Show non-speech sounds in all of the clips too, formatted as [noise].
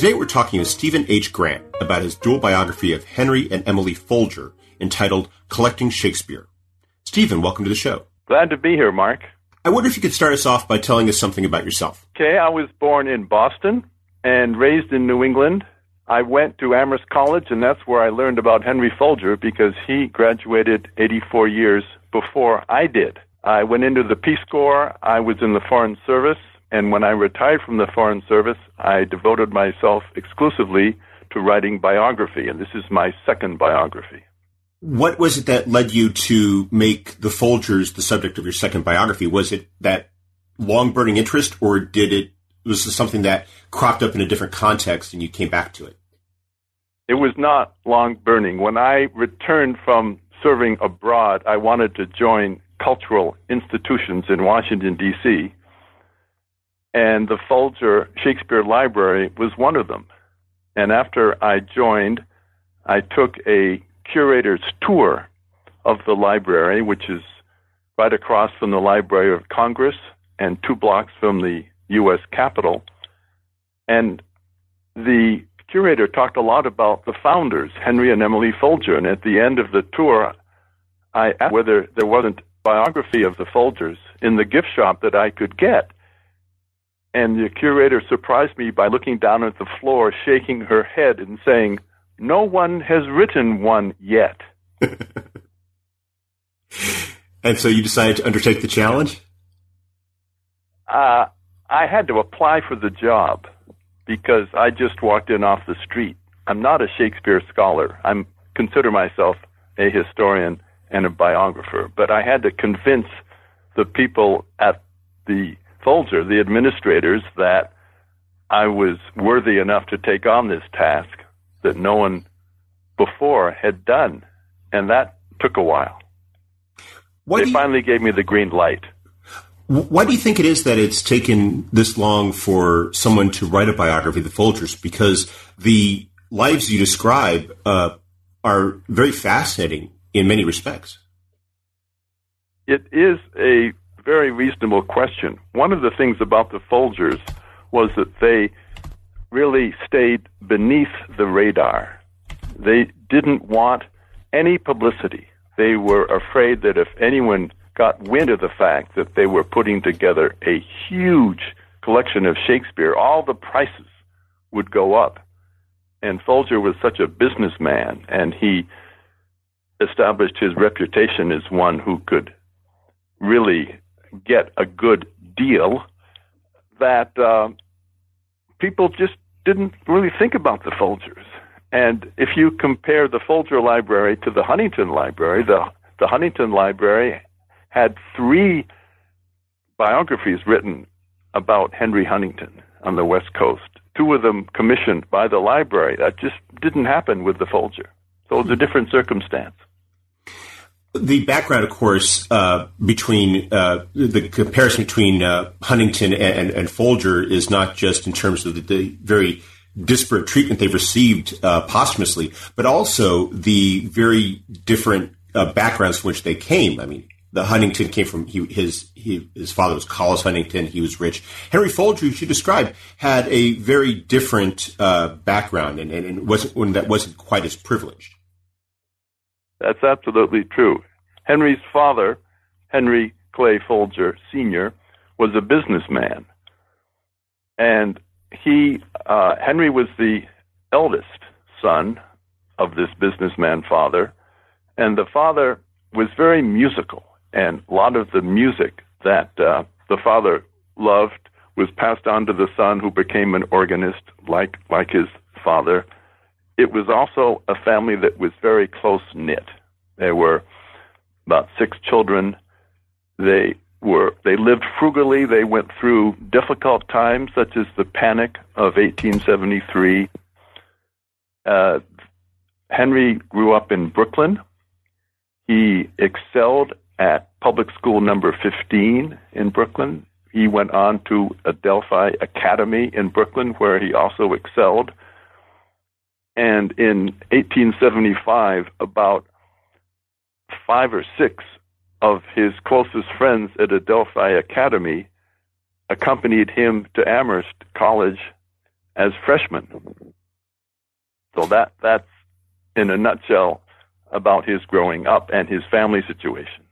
Today we're talking with Stephen H. Grant about his dual biography of Henry and Emily Folger entitled Collecting Shakespeare. Stephen, welcome to the show. Glad to be here, Mark. I wonder if you could start us off by telling us something about yourself. Okay, I was born in Boston and raised in New England. I went to Amherst College, and that's where I learned about Henry Folger because he graduated 84 years before I did. I went into the Peace Corps. I was in the Foreign Service. And when I retired from the Foreign Service, I devoted myself exclusively to writing biography, and this is my second biography. What was it that led you to make the Folgers the subject of your second biography? Was it that long burning interest, or did it was this something that cropped up in a different context and you came back to it? It was not long burning. When I returned from serving abroad, I wanted to join cultural institutions in Washington, D.C and the Folger Shakespeare Library was one of them. And after I joined, I took a curator's tour of the library, which is right across from the Library of Congress and two blocks from the U.S. Capitol. And the curator talked a lot about the founders, Henry and Emily Folger. And at the end of the tour, I asked whether there wasn't biography of the Folgers in the gift shop that I could get. And the curator surprised me by looking down at the floor, shaking her head, and saying, No one has written one yet. [laughs] and so you decided to undertake the challenge? Uh, I had to apply for the job because I just walked in off the street. I'm not a Shakespeare scholar. I consider myself a historian and a biographer, but I had to convince the people at the Folger, the administrators, that I was worthy enough to take on this task that no one before had done. And that took a while. What they you, finally gave me the green light. Why do you think it is that it's taken this long for someone to write a biography of the Folgers? Because the lives you describe uh, are very fascinating in many respects. It is a very reasonable question. One of the things about the Folgers was that they really stayed beneath the radar. They didn't want any publicity. They were afraid that if anyone got wind of the fact that they were putting together a huge collection of Shakespeare, all the prices would go up. And Folger was such a businessman, and he established his reputation as one who could really get a good deal that uh, people just didn't really think about the Folgers. And if you compare the Folger Library to the Huntington Library, the, the Huntington Library had three biographies written about Henry Huntington on the West Coast, two of them commissioned by the library. That just didn't happen with the Folger. So it's a different circumstance the background, of course, uh, between uh, the comparison between uh, Huntington and, and, and, Folger is not just in terms of the, the very disparate treatment they've received uh, posthumously, but also the very different uh, backgrounds from which they came. I mean, the Huntington came from he, his he, his father was Collis Huntington. He was rich. Henry Folger, you described, had a very different uh, background and, and, and wasn't one that wasn't quite as privileged. That's absolutely true. Henry's father, Henry Clay Folger Sr., was a businessman. And he, uh, Henry was the eldest son of this businessman father. And the father was very musical. And a lot of the music that uh, the father loved was passed on to the son who became an organist like, like his father it was also a family that was very close knit. There were about six children. They were they lived frugally. They went through difficult times, such as the Panic of 1873. Uh, Henry grew up in Brooklyn. He excelled at public school number 15 in Brooklyn. He went on to Adelphi Academy in Brooklyn, where he also excelled. And in 1875, about five or six of his closest friends at Adelphi Academy accompanied him to Amherst College as freshmen. So that that's in a nutshell about his growing up and his family situation.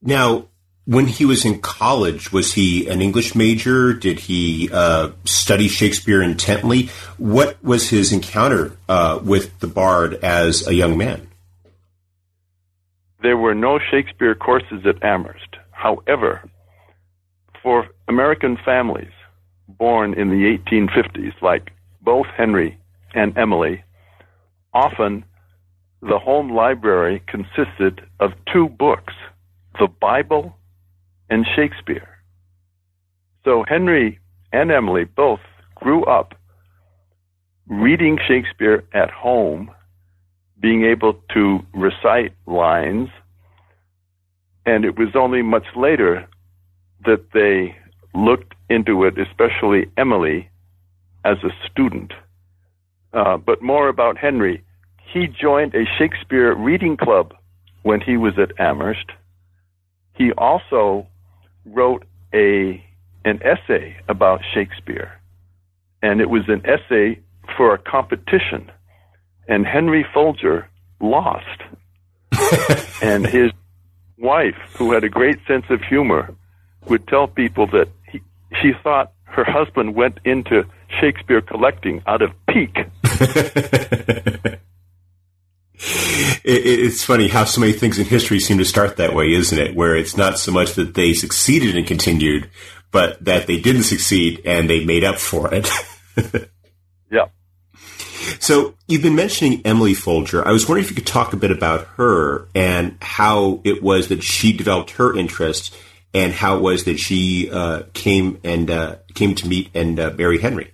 Now, when he was in college, was he an English major? Did he uh, study Shakespeare intently? What was his encounter uh, with the Bard as a young man? There were no Shakespeare courses at Amherst. However, for American families born in the 1850s, like both Henry and Emily, often the home library consisted of two books the Bible and Shakespeare. So Henry and Emily both grew up reading Shakespeare at home, being able to recite lines, and it was only much later that they looked into it, especially Emily, as a student. Uh, but more about Henry. He joined a Shakespeare reading club when he was at Amherst. He also wrote a an essay about Shakespeare, and it was an essay for a competition, and Henry Folger lost, [laughs] and his wife, who had a great sense of humor, would tell people that he, she thought her husband went into Shakespeare collecting out of pique. [laughs] it's funny how so many things in history seem to start that way, isn't it? Where it's not so much that they succeeded and continued, but that they didn't succeed and they made up for it. [laughs] yeah. So you've been mentioning Emily Folger. I was wondering if you could talk a bit about her and how it was that she developed her interest, and how it was that she uh, came and uh, came to meet and uh, marry Henry.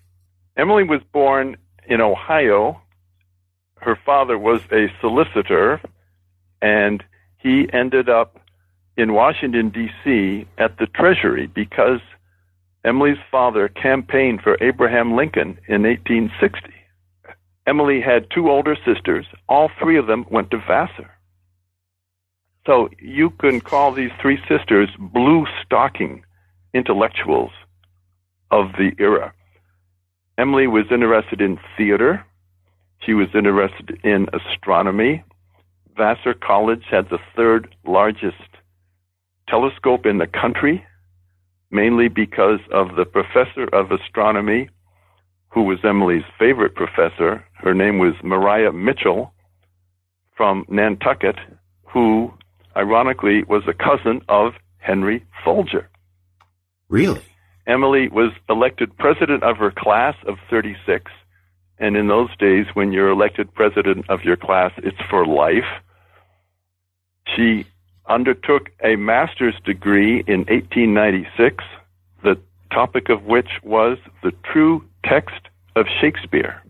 Emily was born in Ohio her father was a solicitor, and he ended up in Washington, D.C. at the Treasury because Emily's father campaigned for Abraham Lincoln in 1860. Emily had two older sisters. All three of them went to Vassar. So you can call these three sisters blue stocking intellectuals of the era. Emily was interested in theater. She was interested in astronomy. Vassar College had the third largest telescope in the country, mainly because of the professor of astronomy, who was Emily's favorite professor. Her name was Maria Mitchell from Nantucket, who ironically was a cousin of Henry Folger. Really? Emily was elected president of her class of 36 and in those days, when you're elected president of your class, it's for life. She undertook a master's degree in 1896, the topic of which was the true text of Shakespeare.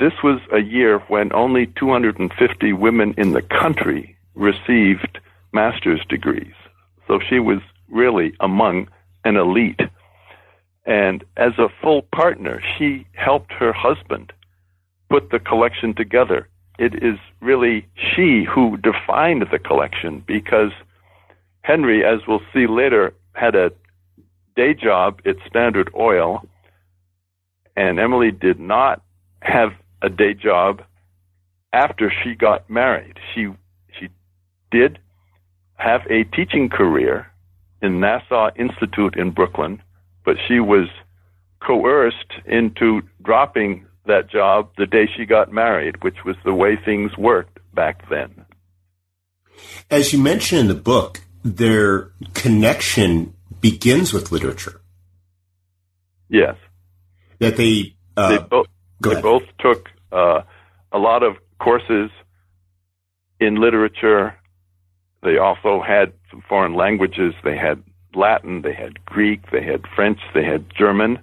This was a year when only 250 women in the country received master's degrees. So she was really among an elite. And as a full partner, she helped her husband put the collection together. It is really she who defined the collection because Henry, as we'll see later, had a day job at Standard Oil, and Emily did not have a day job after she got married. She she did have a teaching career in Nassau Institute in Brooklyn but she was coerced into dropping that job the day she got married, which was the way things worked back then. As you mention in the book, their connection begins with literature. Yes. That they uh, they, both, they both took uh, a lot of courses in literature They also had some foreign languages. They had Latin, they had Greek, they had French, they had German.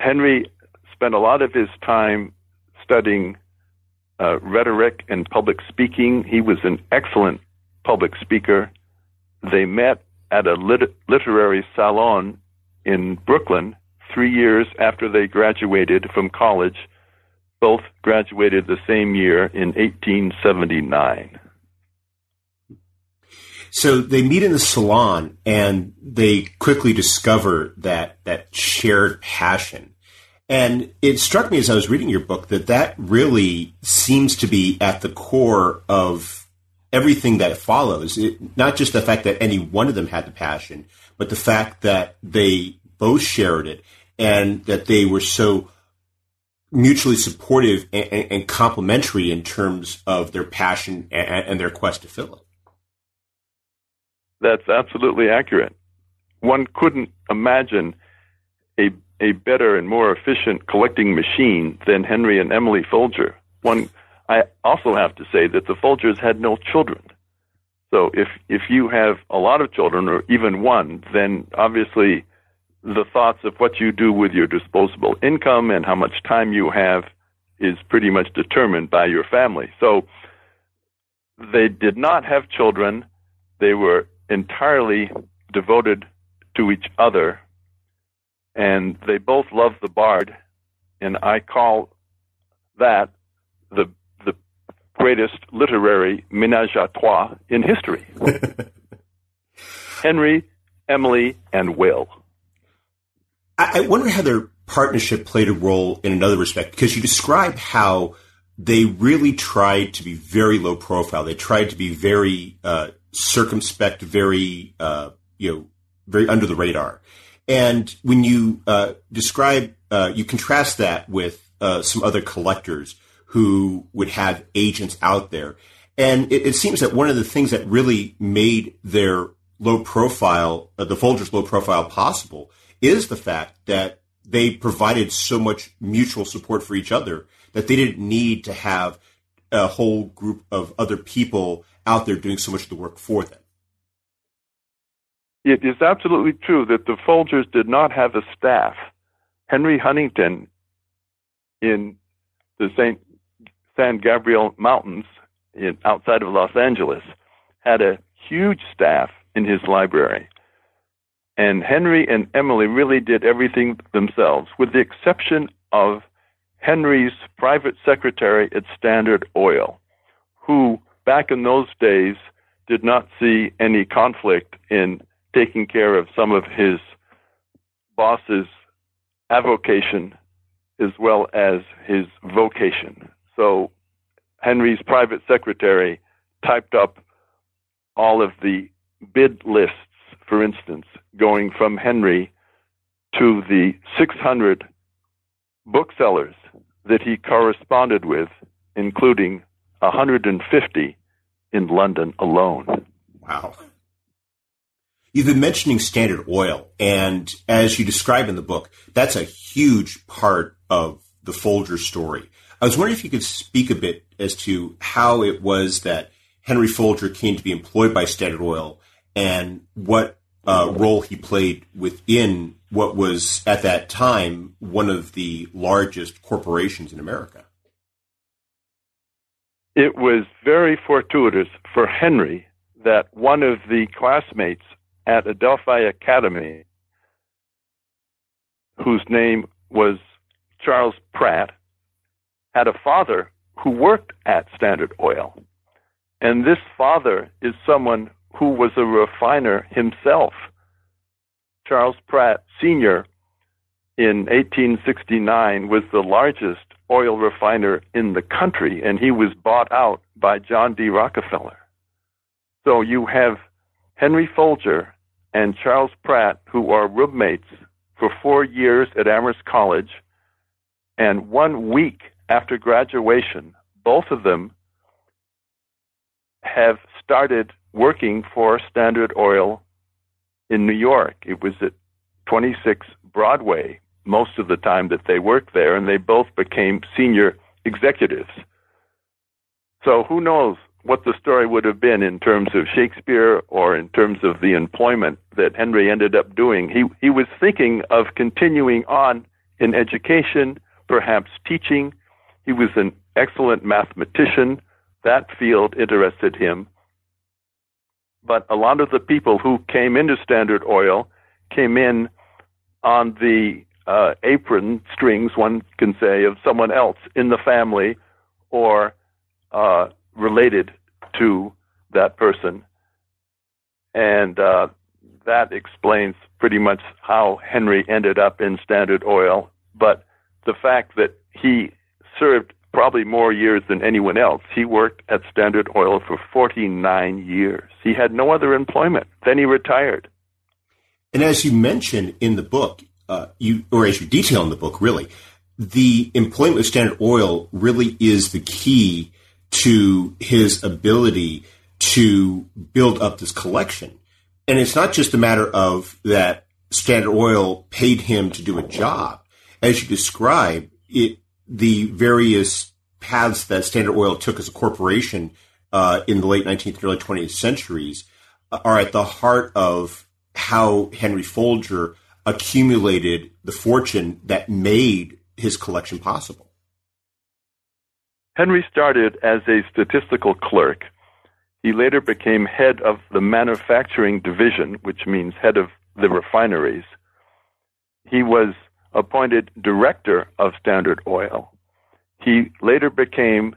Henry spent a lot of his time studying uh, rhetoric and public speaking. He was an excellent public speaker. They met at a lit- literary salon in Brooklyn three years after they graduated from college. Both graduated the same year in 1879. So they meet in the salon and they quickly discover that, that shared passion. And it struck me as I was reading your book that that really seems to be at the core of everything that follows. It, not just the fact that any one of them had the passion, but the fact that they both shared it and that they were so mutually supportive and, and, and complementary in terms of their passion and, and their quest to fill it. That's absolutely accurate. One couldn't imagine a a better and more efficient collecting machine than Henry and Emily Folger. One, I also have to say that the Folgers had no children. So if if you have a lot of children or even one, then obviously the thoughts of what you do with your disposable income and how much time you have is pretty much determined by your family. So they did not have children. They were entirely devoted to each other, and they both loved the bard, and I call that the the greatest literary ménage à trois in history. [laughs] Henry, Emily, and Will. I, wonder how their partnership played a role in another respect, because you describe how they really tried to be very low profile. They tried to be very uh, circumspect, very uh, you know, very under the radar. And when you uh, describe, uh, you contrast that with uh, some other collectors who would have agents out there, and it, it, seems that one of the things that really made their low profile, uh, the Folgers' low profile, possible is the fact that they provided so much mutual support for each other that they didn't need to have a whole group of other people out there doing so much of the work for them. It is absolutely true that the Folgers did not have a staff. Henry Huntington in the St. San Gabriel Mountains in, outside of Los Angeles had a huge staff in his library. And Henry and Emily really did everything themselves, with the exception of Henry's private secretary at Standard Oil, who back in those days did not see any conflict in taking care of some of his boss's avocation as well as his vocation. So Henry's private secretary typed up all of the bid lists, for instance, going from Henry to the 600 booksellers that he corresponded with, including 150 in London alone. Wow. You've been mentioning Standard Oil, and as you describe in the book, that's a huge part of the Folger story. I was wondering if you could speak a bit as to how it was that Henry Folger came to be employed by Standard Oil and what uh, role he played within what was at that time one of the largest corporations in America it was very fortuitous for Henry that one of the classmates at Adelphi Academy, whose name was Charles Pratt, had a father who worked at Standard Oil. And this father is someone who was a refiner himself. Charles Pratt Sr. in 1869 was the largest oil refiner in the country, and he was bought out by John D. Rockefeller. So you have Henry Folger and Charles Pratt, who are roommates for four years at Amherst College, and one week after graduation, both of them have started working for Standard Oil in New York. It was at 26 Broadway most of the time that they worked there, and they both became senior executives. So who knows what the story would have been in terms of Shakespeare or in terms of the employment that Henry ended up doing. He he was thinking of continuing on in education, perhaps teaching. He was an excellent mathematician. That field interested him. But a lot of the people who came into Standard Oil came in on the uh, apron strings, one can say, of someone else in the family or uh, related to that person. And uh, that explains pretty much how Henry ended up in Standard Oil. But the fact that he served probably more years than anyone else, he worked at Standard Oil for 49 years. He had no other employment. Then he retired. And as you mentioned in the book, uh, you or as you detail in the book, really, the employment of Standard Oil really is the key to his ability to build up this collection. And it's not just a matter of that Standard Oil paid him to do a job. As you describe it, the various paths that Standard Oil took as a corporation uh, in the late 19th and early 20th centuries are at the heart of how Henry Folger accumulated the fortune that made his collection possible. Henry started as a statistical clerk. He later became head of the manufacturing division, which means head of the refineries. He was appointed director of Standard Oil. He later became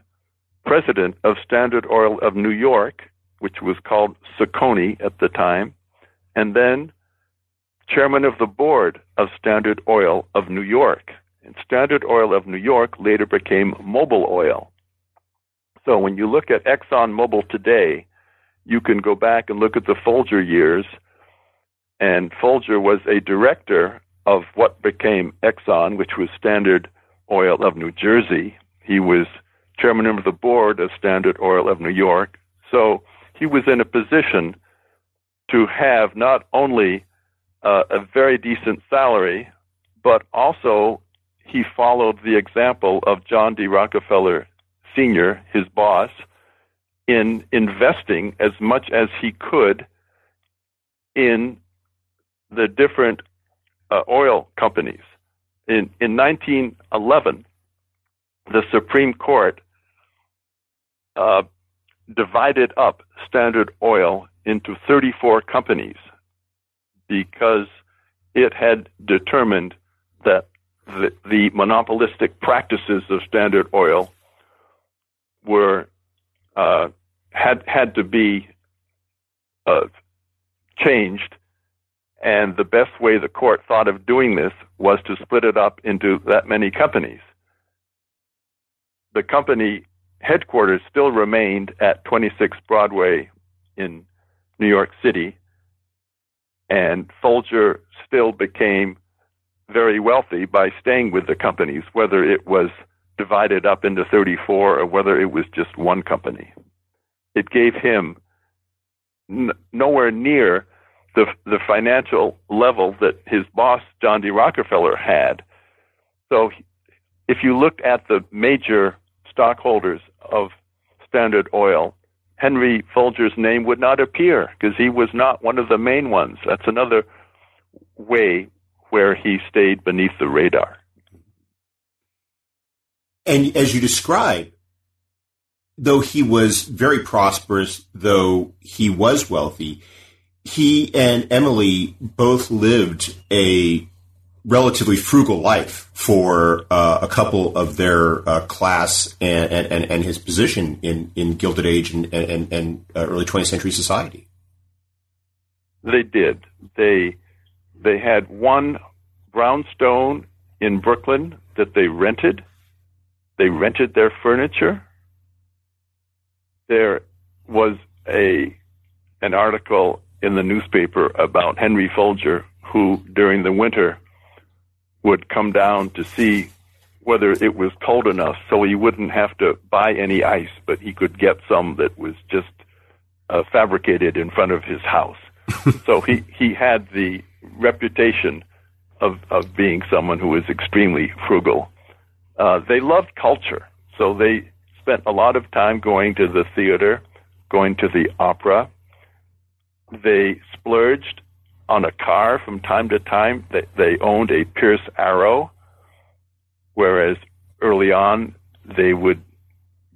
president of Standard Oil of New York, which was called Socony at the time, and then chairman of the board of Standard Oil of New York. And Standard Oil of New York later became Mobil Oil. So when you look at Exxon Mobil today, you can go back and look at the Folger years, and Folger was a director of what became Exxon, which was Standard Oil of New Jersey. He was chairman of the board of Standard Oil of New York. So he was in a position to have not only uh, a very decent salary, but also he followed the example of John D. Rockefeller Sr., his boss, in investing as much as he could in the different uh, oil companies. In, in 1911, the Supreme Court uh, divided up Standard Oil into 34 companies because it had determined that the, the monopolistic practices of Standard Oil were uh, had had to be uh, changed, and the best way the court thought of doing this was to split it up into that many companies. The company headquarters still remained at 26 Broadway in New York City, and Folger still became very wealthy by staying with the companies, whether it was divided up into 34 or whether it was just one company. It gave him n- nowhere near the, the financial level that his boss, John D. Rockefeller, had. So if you looked at the major stockholders of Standard Oil, Henry Folger's name would not appear because he was not one of the main ones. That's another way where he stayed beneath the radar. And as you describe, though he was very prosperous, though he was wealthy, he and Emily both lived a relatively frugal life for uh, a couple of their uh, class and, and, and his position in, in Gilded Age and, and, and uh, early 20th century society. They did. They they had one brownstone in Brooklyn that they rented. They rented their furniture. There was a an article in the newspaper about Henry Folger, who during the winter would come down to see whether it was cold enough so he wouldn't have to buy any ice, but he could get some that was just uh, fabricated in front of his house. [laughs] so he, he had the reputation of, of being someone who was extremely frugal. Uh, they loved culture, so they spent a lot of time going to the theater. going to the opera. They splurged on a car from time to time. They, they owned a Pierce Arrow, whereas early on they would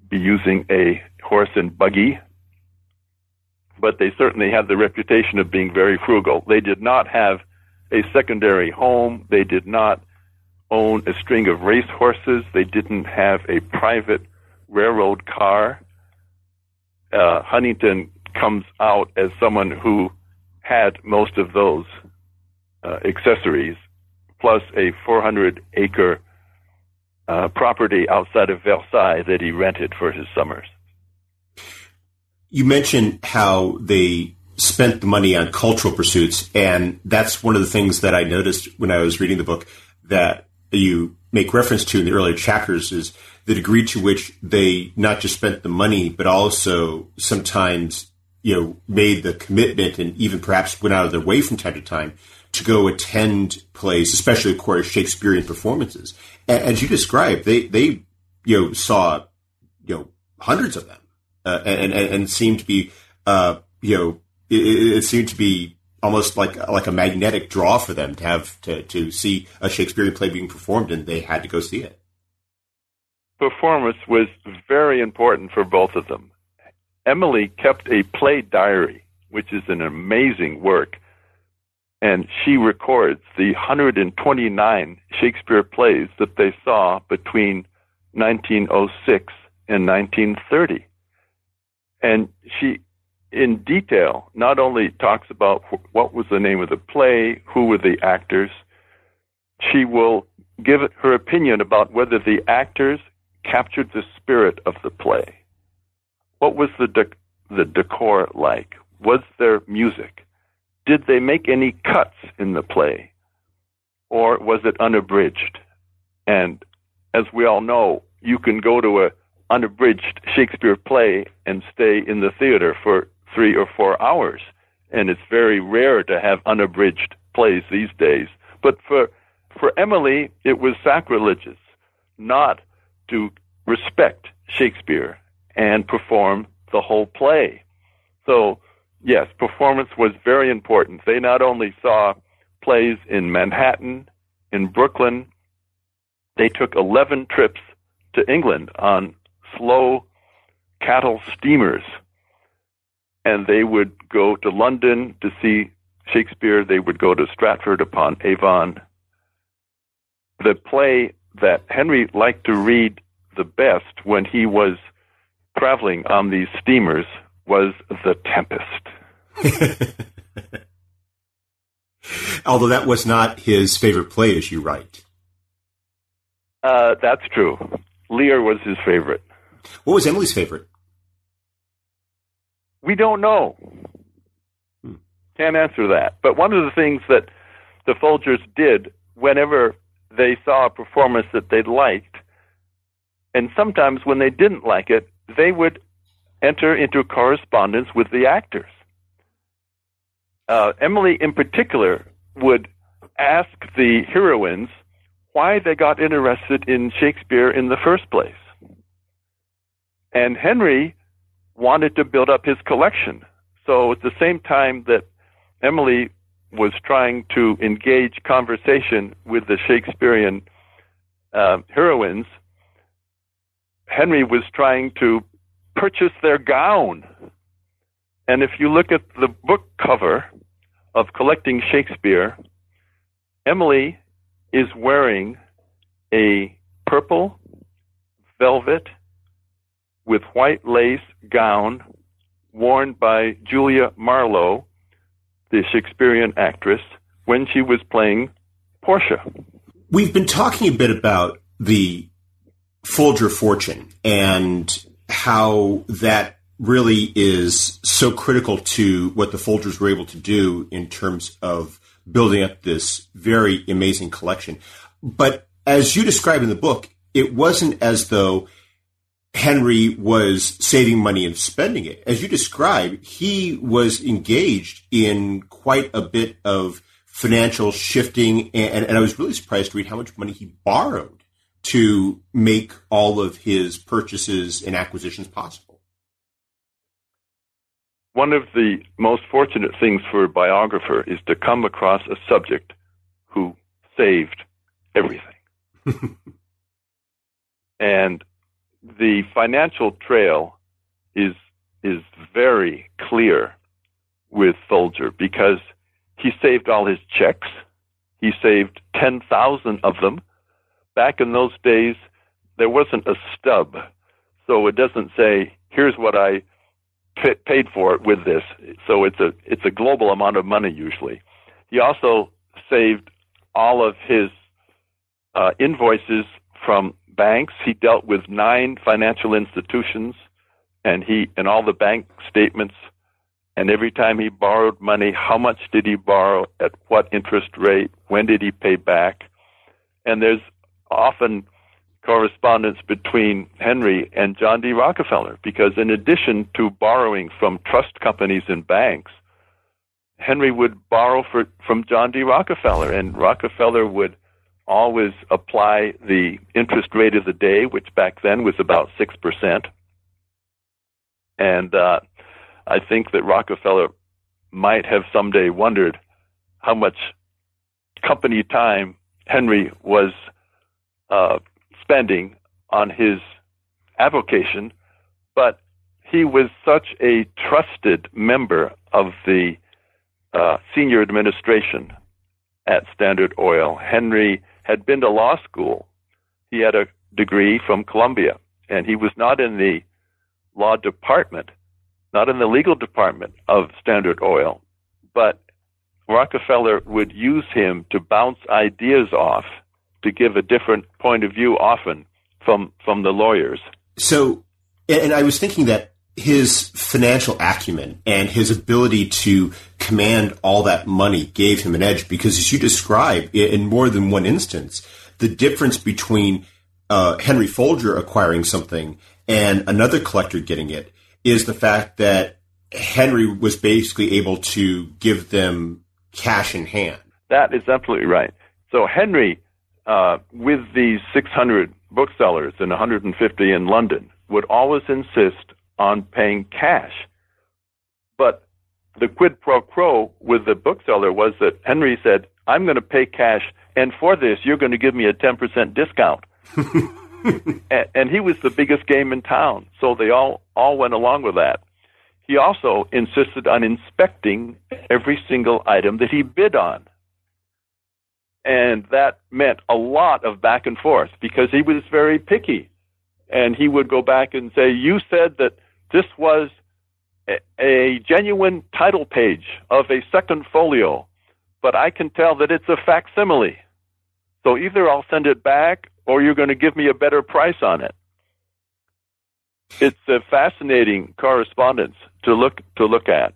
be using a horse and buggy. But they certainly had the reputation of being very frugal. They did not have a secondary home. They did not own a string of race horses. They didn't have a private railroad car. Uh, Huntington comes out as someone who had most of those uh, accessories, plus a 400 acre uh, property outside of Versailles that he rented for his summers. You mentioned how they spent the money on cultural pursuits, and that's one of the things that I noticed when I was reading the book that you make reference to in the earlier chapters is the degree to which they not just spent the money, but also sometimes, you know, made the commitment and even perhaps went out of their way from time to time to go attend plays, especially, of course, Shakespearean performances. As you described, they, they, you know, saw, you know, hundreds of them, uh, and, and, and seemed to be, uh, you know, it, it seemed to be almost like like a magnetic draw for them to have to, to see a Shakespearean play being performed, and they had to go see it. Performance was very important for both of them. Emily kept a play diary, which is an amazing work, and she records the 129 Shakespeare plays that they saw between 1906 and 1930. And she in detail not only talks about what was the name of the play, who were the actors, she will give her opinion about whether the actors captured the spirit of the play. What was the the decor like? Was there music? Did they make any cuts in the play? Or was it unabridged? And as we all know, you can go to a unabridged Shakespeare play and stay in the theater for three or four hours. And it's very rare to have unabridged plays these days. But for, for Emily, it was sacrilegious not to respect Shakespeare and perform the whole play. So, yes, performance was very important. They not only saw plays in Manhattan, in Brooklyn, they took 11 trips to England on slow cattle steamers and they would go to London to see Shakespeare. They would go to Stratford upon Avon. The play that Henry liked to read the best when he was traveling on these steamers was The Tempest. [laughs] Although that was not his favorite play, as you write. Uh, that's true. Lear was his favorite. What was Emily's favorite? We don't know. Hmm. Can't answer that. But one of the things that the Folgers did whenever they saw a performance that they liked, and sometimes when they didn't like it, they would enter into correspondence with the actors. Uh, Emily, in particular, would ask the heroines why they got interested in Shakespeare in the first place. And Henry wanted to build up his collection. So at the same time that Emily was trying to engage conversation with the Shakespearean uh, heroines, Henry was trying to purchase their gown. And if you look at the book cover of Collecting Shakespeare, Emily is wearing a purple velvet with white lace gown worn by Julia Marlowe, the Shakespearean actress, when she was playing Portia. We've been talking a bit about the Folger fortune and how that really is so critical to what the Folgers were able to do in terms of building up this very amazing collection. But as you describe in the book, it wasn't as though Henry was saving money and spending it. As you describe, he was engaged in quite a bit of financial shifting, and, and I was really surprised to read how much money he borrowed to make all of his purchases and acquisitions possible. one of the most fortunate things for a biographer is to come across a subject who saved everything. [laughs] and the financial trail is is very clear with Folger because he saved all his checks. He saved 10,000 of them. Back in those days, there wasn't a stub. So it doesn't say, here's what I p- paid for it with this. So it's a, it's a global amount of money usually. He also saved all of his uh, invoices from banks. He dealt with nine financial institutions and he, and all the bank statements and every time he borrowed money, how much did he borrow, at what interest rate, when did he pay back? And there's often correspondence between Henry and John D. Rockefeller because, in addition to borrowing from trust companies and banks, Henry would borrow for, from John D. Rockefeller, and Rockefeller would always apply the interest rate of the day, which back then was about 6%. And uh, I think that Rockefeller might have someday wondered how much company time Henry was uh, spending on his avocation, but he was such a trusted member of the uh, senior administration at Standard Oil. Henry had been to law school. He had a degree from Columbia, and he was not in the law department, not in the legal department of Standard Oil, but Rockefeller would use him to bounce ideas off to give a different point of view often from from the lawyers. So, and I was thinking that his financial acumen and his ability to command all that money gave him an edge because, as you describe in more than one instance, the difference between uh, Henry Folger acquiring something and another collector getting it is the fact that Henry was basically able to give them cash in hand. That is absolutely right. So Henry, uh, with these 600 booksellers and 150 in London, would always insist on paying cash. But the quid pro quo with the bookseller was that Henry said, I'm going to pay cash, and for this, you're going to give me a 10% discount. [laughs] and, and he was the biggest game in town, so they all all went along with that. He also insisted on inspecting every single item that he bid on. And that meant a lot of back and forth because he was very picky. And he would go back and say, You said that this was a, genuine title page of a second folio, but I can tell that it's a facsimile. So either I'll send it back or you're going to give me a better price on it. It's a fascinating correspondence to look to look at.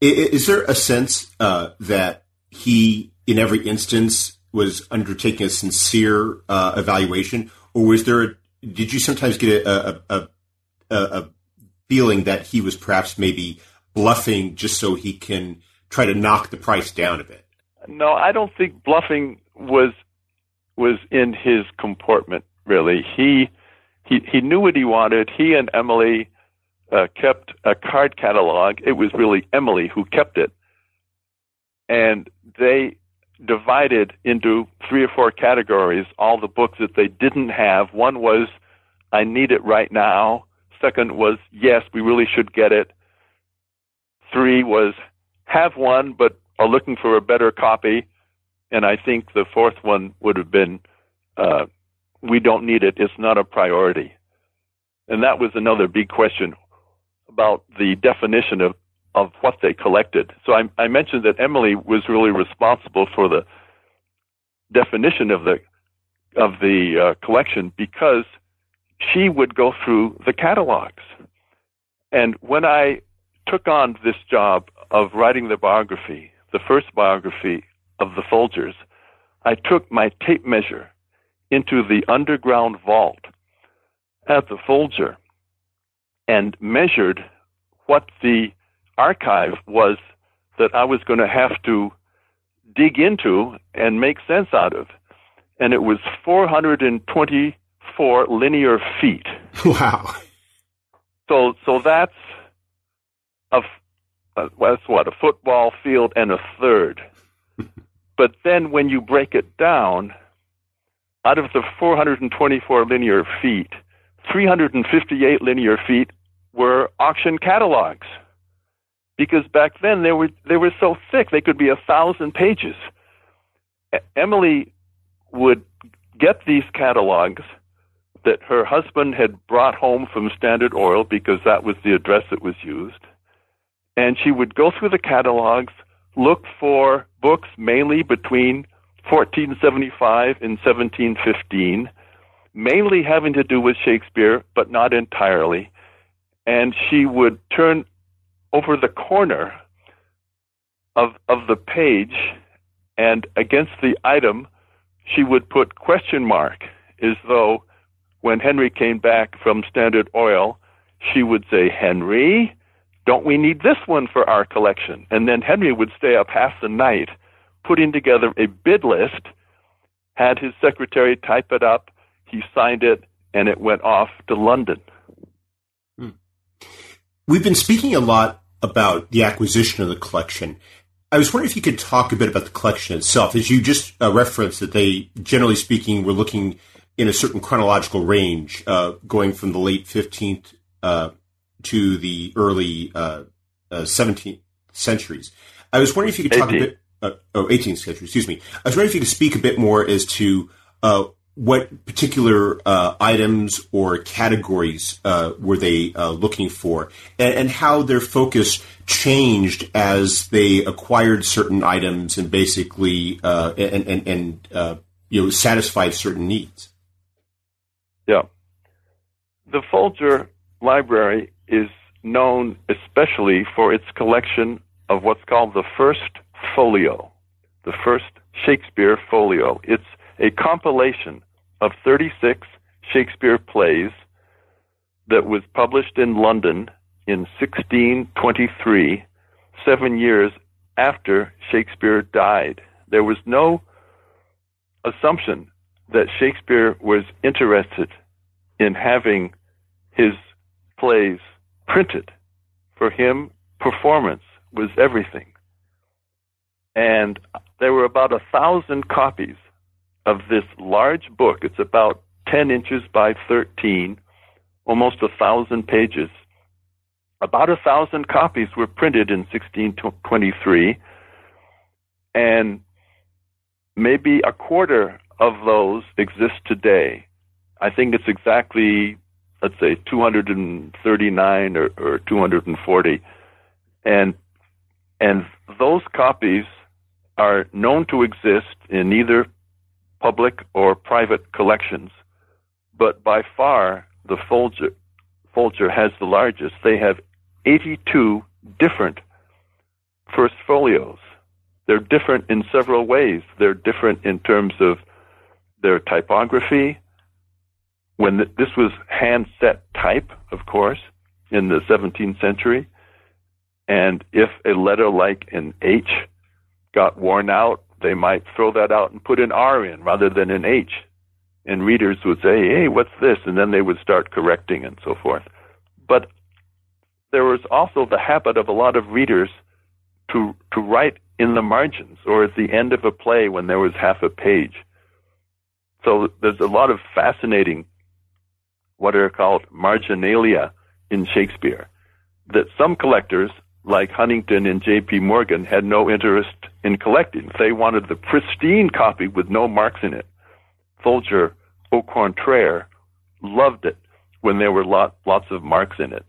Is there a sense uh, that he, in every instance, was undertaking a sincere uh, evaluation, or was there? A, did you sometimes get a, a, a, a feeling that he was perhaps maybe bluffing just so he can try to knock the price down a bit? No, I don't think bluffing was was in his comportment. Really, he he he knew what he wanted. He and Emily uh, kept a card catalog. It was really Emily who kept it, and they divided into three or four categories all the books that they didn't have. One was I need it right now. Second was yes, we really should get it. Three was have one but are looking for a better copy and I think the fourth one would have been uh, we don't need it. It's not a priority. And that was another big question about the definition of, of what they collected. So I, I mentioned that Emily was really responsible for the definition of the of the uh, collection because she would go through the catalogs. And when I took on this job of writing the biography, the first biography of the Folgers, I took my tape measure into the underground vault at the Folger and measured what the archive was that I was going to have to dig into and make sense out of. And it was 424 linear feet. [laughs] Wow. So, so that's uh, that's what a football field and a third. [laughs] but then when you break it down, out of the 424 linear feet, 358 linear feet were auction catalogs. Because back then they were they were so thick they could be a thousand pages. Emily would get these catalogs that her husband had brought home from Standard Oil because that was the address that was used. And she would go through the catalogs, look for books mainly between 1475 and 1715, mainly having to do with Shakespeare, but not entirely. And she would turn over the corner of, of the page, and against the item, she would put question mark as though when Henry came back from Standard Oil, she would say, Henry, don't we need this one for our collection? And then Henry would stay up half the night putting together a bid list, had his secretary type it up, he signed it, and it went off to London. Hmm. We've been speaking a lot about the acquisition of the collection. I was wondering if you could talk a bit about the collection itself. As you just uh, referenced, that they, generally speaking, were looking in a certain chronological range, uh, going from the late 15th uh, to the early 17th uh, uh, centuries. I was wondering if you could talk 18. a bit. Uh, oh, 18th century, excuse me. I was wondering if you could speak a bit more as to what particular uh, items or categories uh, were they uh, looking for, and, and, how their focus changed as they acquired certain items and basically and and, and you know satisfied certain needs. Yeah. The Folger Library is known especially for its collection of what's called the First Folio, the First Shakespeare Folio. It's a compilation of 36 Shakespeare plays that was published in London in 1623, seven years after Shakespeare died. There was no assumption that Shakespeare was interested in having his plays printed. For him, performance was everything. And there were about a thousand copies of this large book. It's about 10 inches by 13, almost a thousand pages. About a thousand copies were printed in 1623, and maybe a quarter of those exist today. I think it's exactly, let's say, 239 or, or 240. And, and those copies are known to exist in either public or private collections. But by far, the Folger, Folger has the largest. They have 82 different first folios. They're different in several ways. They're different in terms of their typography. When this was hand set type, of course, in the 17th century, and if a letter like an H got worn out, they might throw that out and put an R in rather than an H. And readers would say, hey, what's this? And then they would start correcting and so forth. But there was also the habit of a lot of readers to, to write in the margins or at the end of a play when there was half a page. So there's a lot of fascinating, what are called marginalia in Shakespeare, that some collectors, like Huntington and J.P. Morgan, had no interest in collecting. They wanted the pristine copy with no marks in it. Folger, au contraire, loved it when there were lot, lots of marks in it.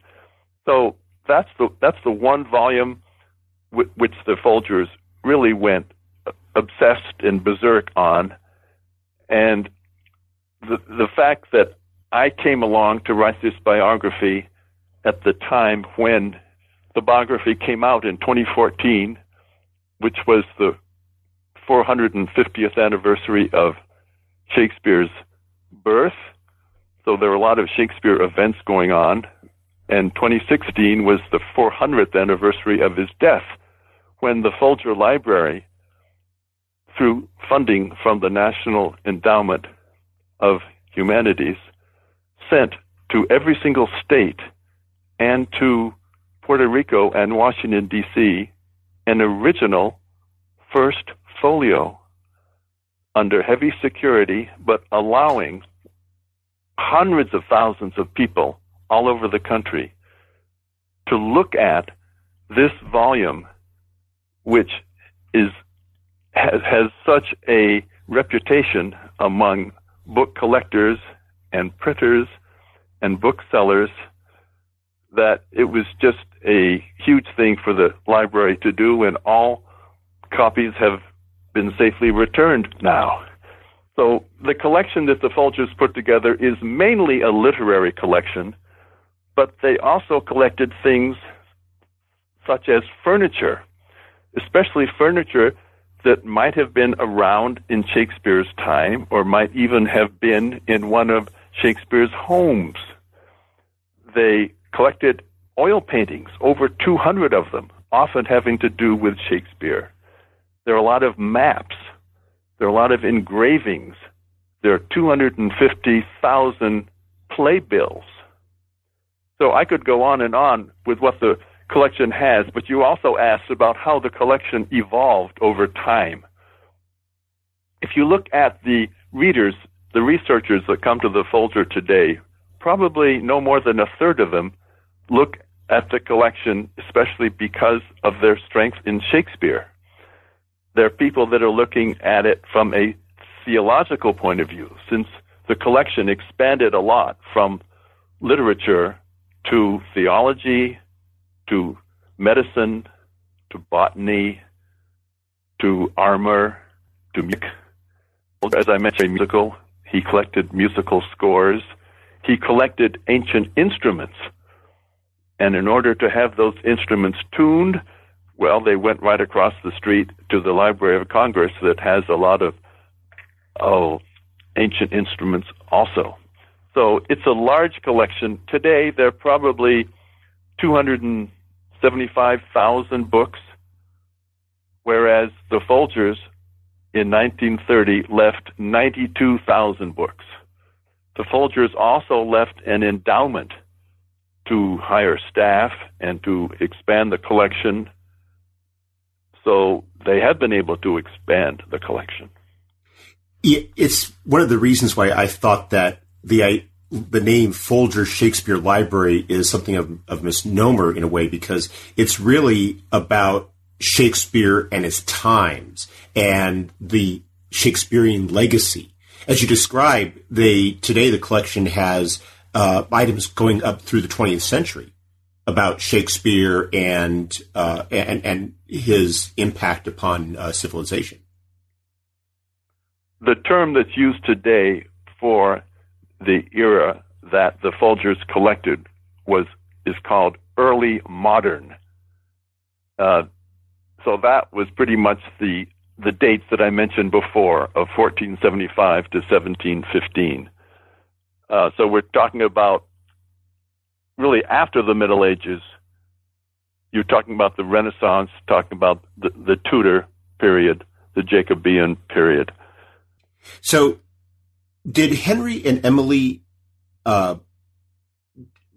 So that's the that's the one volume w- which the Folgers really went obsessed and berserk on and the the fact that I came along to write this biography at the time when the biography came out in 2014, which was the 450th anniversary of Shakespeare's birth. So there were a lot of Shakespeare events going on. And 2016 was the 400th anniversary of his death when the Folger Library through funding from the National Endowment of Humanities, sent to every single state and to Puerto Rico and Washington, D.C., an original first folio under heavy security, but allowing hundreds of thousands of people all over the country to look at this volume, which is has, has such a reputation among book collectors and printers and booksellers that it was just a huge thing for the library to do, and all copies have been safely returned now. So the collection that the Folgers put together is mainly a literary collection, but they also collected things such as furniture, especially furniture that might have been around in Shakespeare's time or might even have been in one of Shakespeare's homes. They collected oil paintings, over 200 of them, often having to do with Shakespeare. There are a lot of maps. There are a lot of engravings. There are 250,000 playbills. So I could go on and on with what the collection has, but you also asked about how the collection evolved over time. If you look at the readers, the researchers that come to the Folger today, probably no more than a third of them look at the collection, especially because of their strength in Shakespeare. There are people that are looking at it from a theological point of view, since the collection expanded a lot from literature to theology, to medicine, to botany, to armor, to music. As I mentioned, musical. He collected musical scores. He collected ancient instruments. And in order to have those instruments tuned, well, they went right across the street to the Library of Congress that has a lot of oh, ancient instruments also. So it's a large collection. Today, there are probably 275,000 books, whereas the Folgers in 1930 left 92,000 books. The Folgers also left an endowment to hire staff and to expand the collection. So they have been able to expand the collection. It's one of the reasons why I thought that the the name Folger Shakespeare Library is something of, of misnomer in a way because it's really about Shakespeare and his times and the Shakespearean legacy. As you describe, they today the collection has uh, items going up through the 20th century about Shakespeare and uh, and and his impact upon uh, civilization. The term that's used today for the era that the Folgers collected was is called early modern. Uh, so that was pretty much the the dates that I mentioned before of 1475 to 1715. Uh, so we're talking about really after the Middle Ages. You're talking about the Renaissance, talking about the, the Tudor period, the Jacobean period. So did Henry and Emily uh,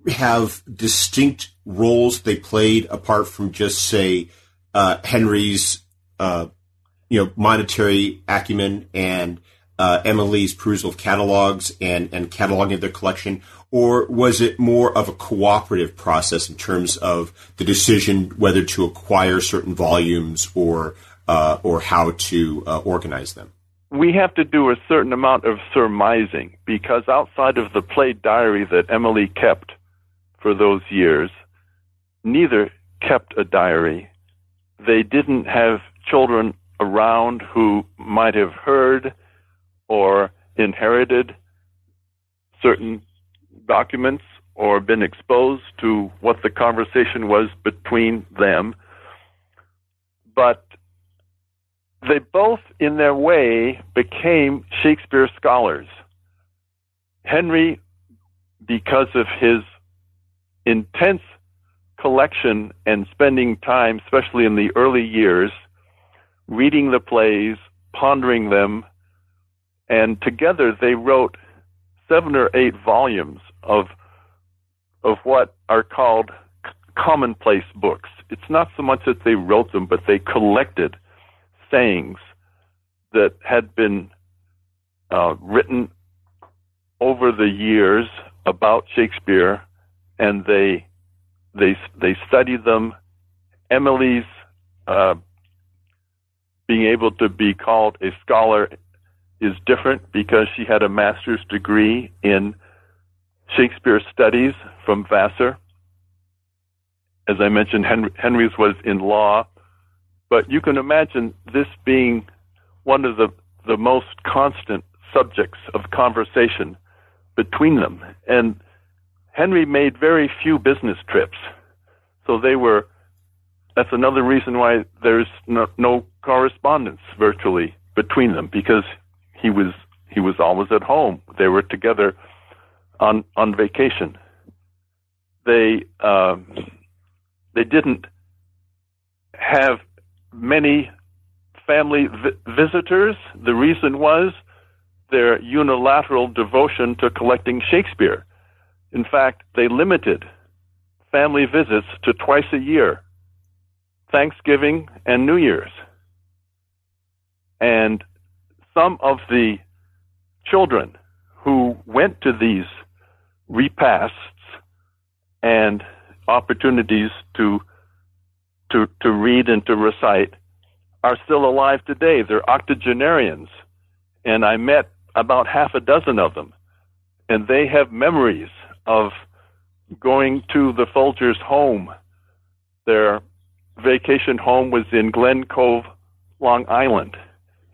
have distinct roles they played apart from just say uh, Henry's uh, you know monetary acumen and uh, Emily's perusal of catalogs and and cataloging of their collection, or was it more of a cooperative process in terms of the decision whether to acquire certain volumes or uh, or how to uh, organize them? we have to do a certain amount of surmising because outside of the play diary that Emily kept for those years, neither kept a diary. They didn't have children around who might have heard or inherited certain documents or been exposed to what the conversation was between them. But they both, in their way, became Shakespeare scholars. Henry, because of his intense collection and spending time, especially in the early years, reading the plays, pondering them, and together they wrote seven or eight volumes of of what are called commonplace books. It's not so much that they wrote them, but they collected sayings that had been uh, written over the years about Shakespeare, and they they they studied them. Emily's uh, being able to be called a scholar is different because she had a master's degree in Shakespeare studies from Vassar. As I mentioned, Henry, Henry's was in law, but you can imagine this being one of the, the most constant subjects of conversation between them. And Henry made very few business trips. So they were, that's another reason why there's no, no correspondence virtually between them because he was, he was always at home. They were together on, on vacation. They, uh, they didn't have many family vi- visitors. The reason was their unilateral devotion to collecting Shakespeare. In fact, they limited family visits to twice a year Thanksgiving and New Year's. And some of the children who went to these repasts and opportunities to to to read and to recite are still alive today. They're octogenarians, and I met about half a dozen of them, and they have memories of going to the Folgers' home. Their vacation home was in Glen Cove, Long Island,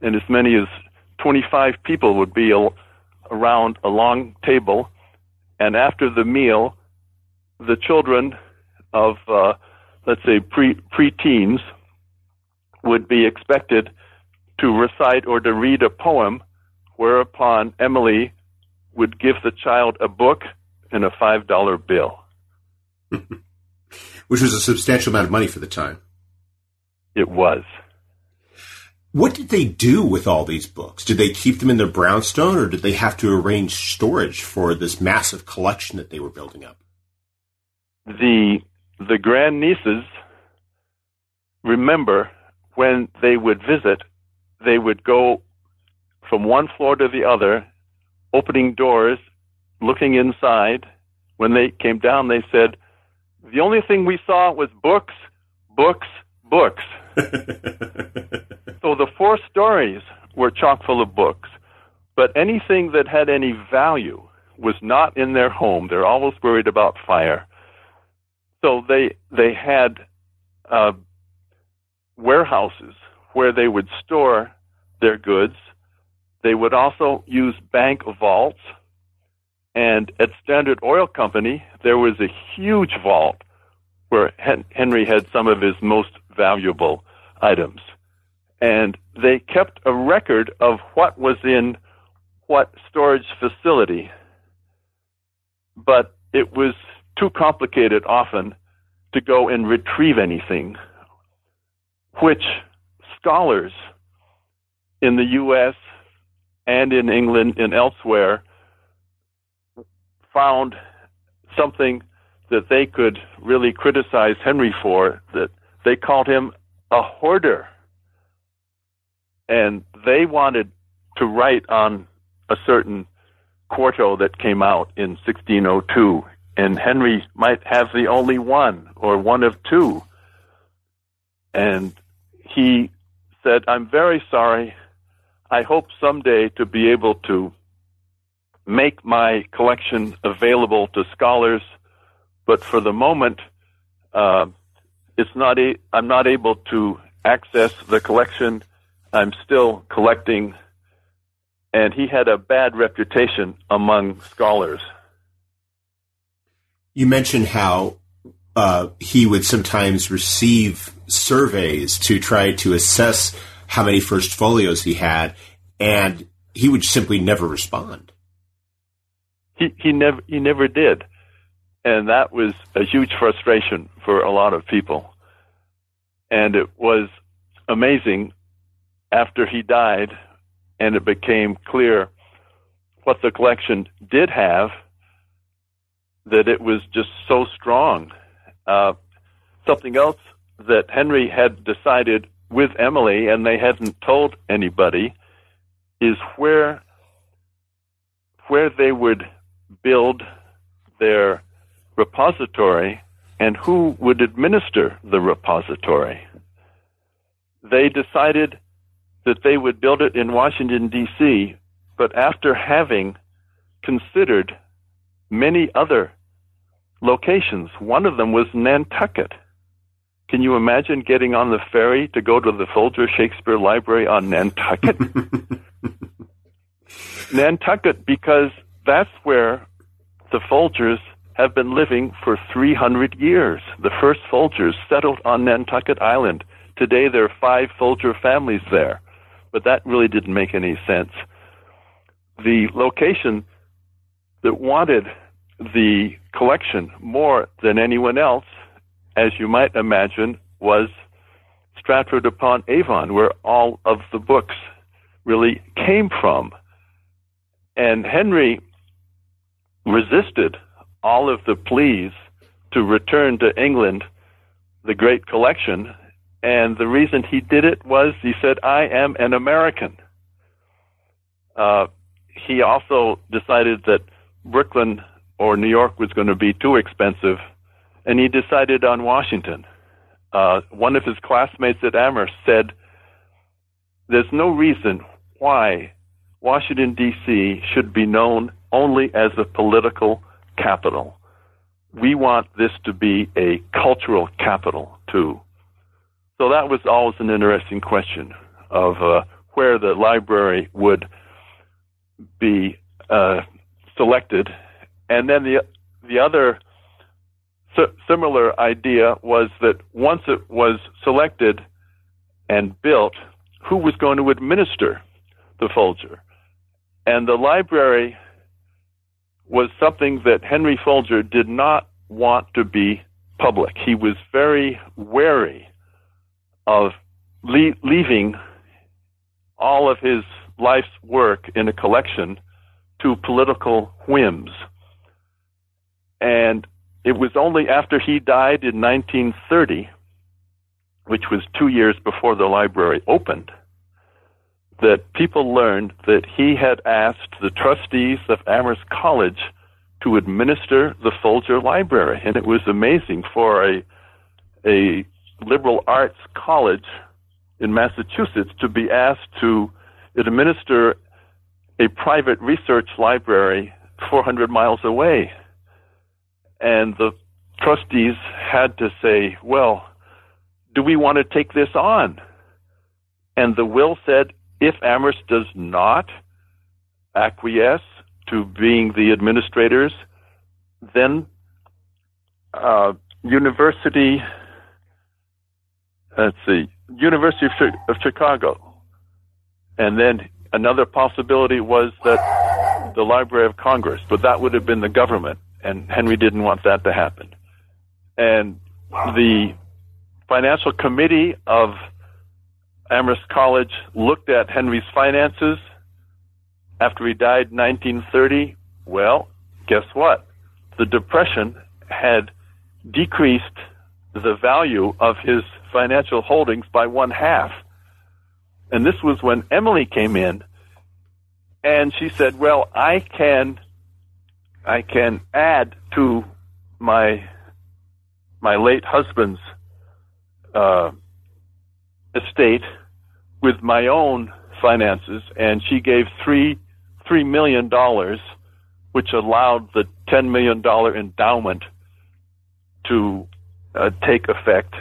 and as many as 25 people would be around a long table, and after the meal, the children of uh, let's say pre preteens would be expected to recite or to read a poem, whereupon Emily would give the child a book and a five dollar bill, [laughs] which was a substantial amount of money for the time. It was. What did they do with all these books? Did they keep them in their brownstone, or did they have to arrange storage for this massive collection that they were building up? The the grand nieces remember when they would visit, they would go from one floor to the other, opening doors, looking inside. When they came down, they said, The only thing we saw was books, books, books. [laughs] so the four stories were chock full of books, but anything that had any value was not in their home. They're always worried about fire. So they they had uh, warehouses where they would store their goods. They would also use bank vaults. And at Standard Oil Company, there was a huge vault where Henry had some of his most valuable items. And they kept a record of what was in what storage facility. But it was too complicated often to go and retrieve anything, which scholars in the U.S. and in England and elsewhere found something that they could really criticize Henry for, that they called him a hoarder. And they wanted to write on a certain quarto that came out in 1602 and Henry might have the only one or one of two. And he said, I'm very sorry. I hope someday to be able to make my collection available to scholars, but for the moment, uh, it's not a, I'm not able to access the collection. I'm still collecting, and he had a bad reputation among scholars. You mentioned how uh, he would sometimes receive surveys to try to assess how many first folios he had, and he would simply never respond. He he never he never did, and that was a huge frustration for a lot of people. And it was amazing after he died, and it became clear what the collection did have that it was just so strong. Uh, something else that Henry had decided with Emily, and they hadn't told anybody, is where where they would build their repository and who would administer the repository. They decided that they would build it in Washington, D.C., but after having considered many other locations, one of them was Nantucket. Can you imagine getting on the ferry to go to the Folger Shakespeare Library on Nantucket? [laughs] Nantucket, because that's where the Folgers have been living for 300 years. The first Folgers settled on Nantucket Island. Today there are five Folger families there, but that really didn't make any sense. The location that wanted the collection more than anyone else, as you might imagine, was Stratford upon Avon, where all of the books really came from. And Henry resisted all of the pleas to return to England the great collection. And the reason he did it was he said, I am an American. Uh, he also decided that Brooklyn or New York was going to be too expensive, and he decided on Washington. Uh, one of his classmates at Amherst said, There's no reason why Washington, D.C. should be known only as a political capital. We want this to be a cultural capital, too. So that was always an interesting question of uh, where the library would be uh, selected. And then the, the other similar idea was that once it was selected and built, who was going to administer the Folger? And the library was something that Henry Folger did not want to be public. He was very wary of le- leaving all of his life's work in a collection to political whims. And it was only after he died in 1930, which was two years before the library opened, that people learned that he had asked the trustees of Amherst College to administer the Folger Library. And it was amazing for a, a liberal arts college in Massachusetts to be asked to administer a private research library 400 miles away. And the trustees had to say, well, do we want to take this on? And the will said if Amherst does not acquiesce to being the administrators, then uh, University, let's see, University of, of Chicago, and then another possibility was that the Library of Congress, but that would have been the government, and Henry didn't want that to happen. And the financial committee of Amherst College looked at Henry's finances after he died in 1930. Well, guess what? The Depression had decreased the value of his financial holdings by one half. And this was when Emily came in and she said, well, I can, I can add to my, my late husband's, uh, estate with my own finances, and she gave three three million dollars, which allowed the ten million dollar endowment to uh, take effect.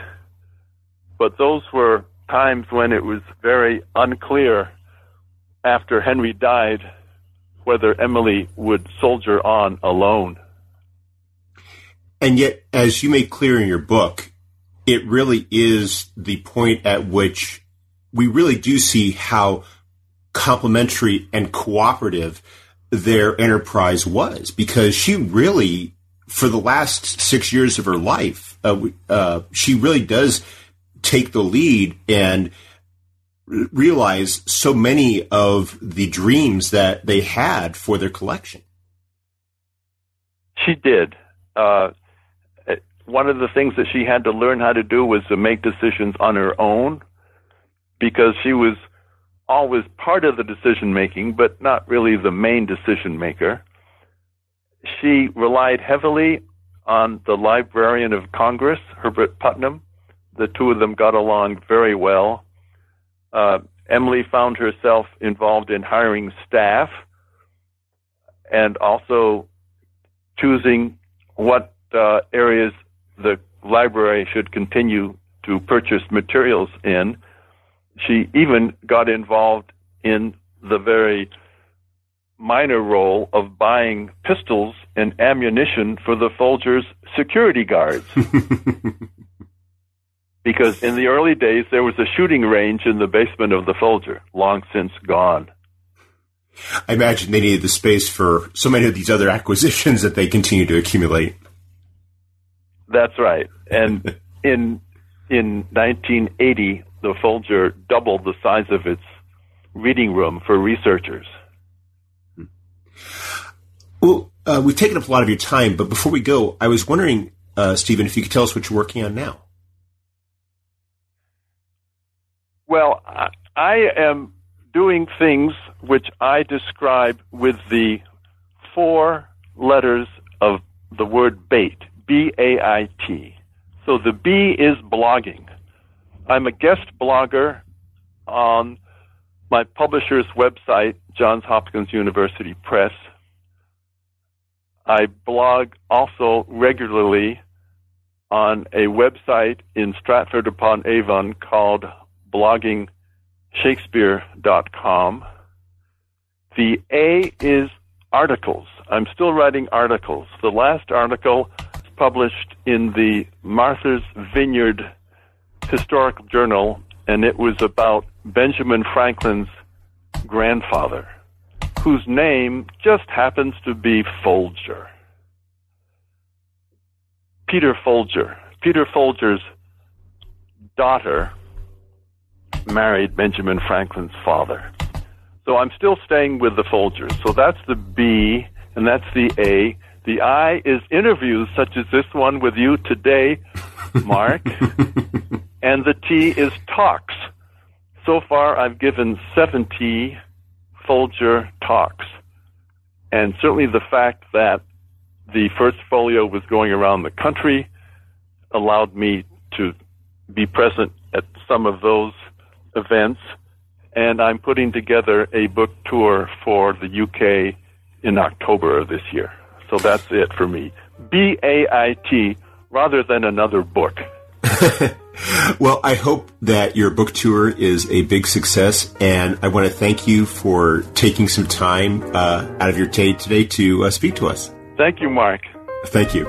But those were times when it was very unclear after Henry died whether Emily would soldier on alone. And yet, as you make clear in your book, it really is the point at which we really do see how complementary and cooperative their enterprise was because she really, for the last six years of her life, uh, uh, she really does take the lead and realize so many of the dreams that they had for their collection. She did. Uh, one of the things that she had to learn how to do was to make decisions on her own because she was always part of the decision making, but not really the main decision maker. She relied heavily on the Librarian of Congress, Herbert Putnam. The two of them got along very well. Uh, Emily found herself involved in hiring staff and also choosing what uh, areas the library should continue to purchase materials in. She even got involved in the very minor role of buying pistols and ammunition for the Folgers security guards. [laughs] because in the early days there was a shooting range in the basement of the Folger, long since gone. I imagine they needed the space for so many of these other acquisitions that they continue to accumulate. That's right. And [laughs] in in 1980, the Folger doubled the size of its reading room for researchers. Well, uh, we've taken up a lot of your time, but before we go, I was wondering, uh, Stephen, if you could tell us what you're working on now. Well, I, I am doing things which I describe with the four letters of the word bait, B A I T. So the B is blogging. I'm a guest blogger on my publisher's website, Johns Hopkins University Press. I blog also regularly on a website in Stratford upon Avon called bloggingshakespeare.com. The A is articles. I'm still writing articles. The last article published in the Martha's Vineyard Historical Journal, and it was about Benjamin Franklin's grandfather, whose name just happens to be Folger. Peter Folger. Peter Folger's daughter married Benjamin Franklin's father. So I'm still staying with the Folgers. So that's the B, and that's the A. The I is interviews such as this one with you today, Mark. [laughs] and the T is talks. So far, I've given 70 Folger talks. And certainly the fact that the first folio was going around the country allowed me to be present at some of those events. And I'm putting together a book tour for the UK in October of this year. So that's it for me. B A I T rather than another book. [laughs] well, I hope that your book tour is a big success, and I want to thank you for taking some time uh, out of your day today to uh, speak to us. Thank you, Mark. Thank you.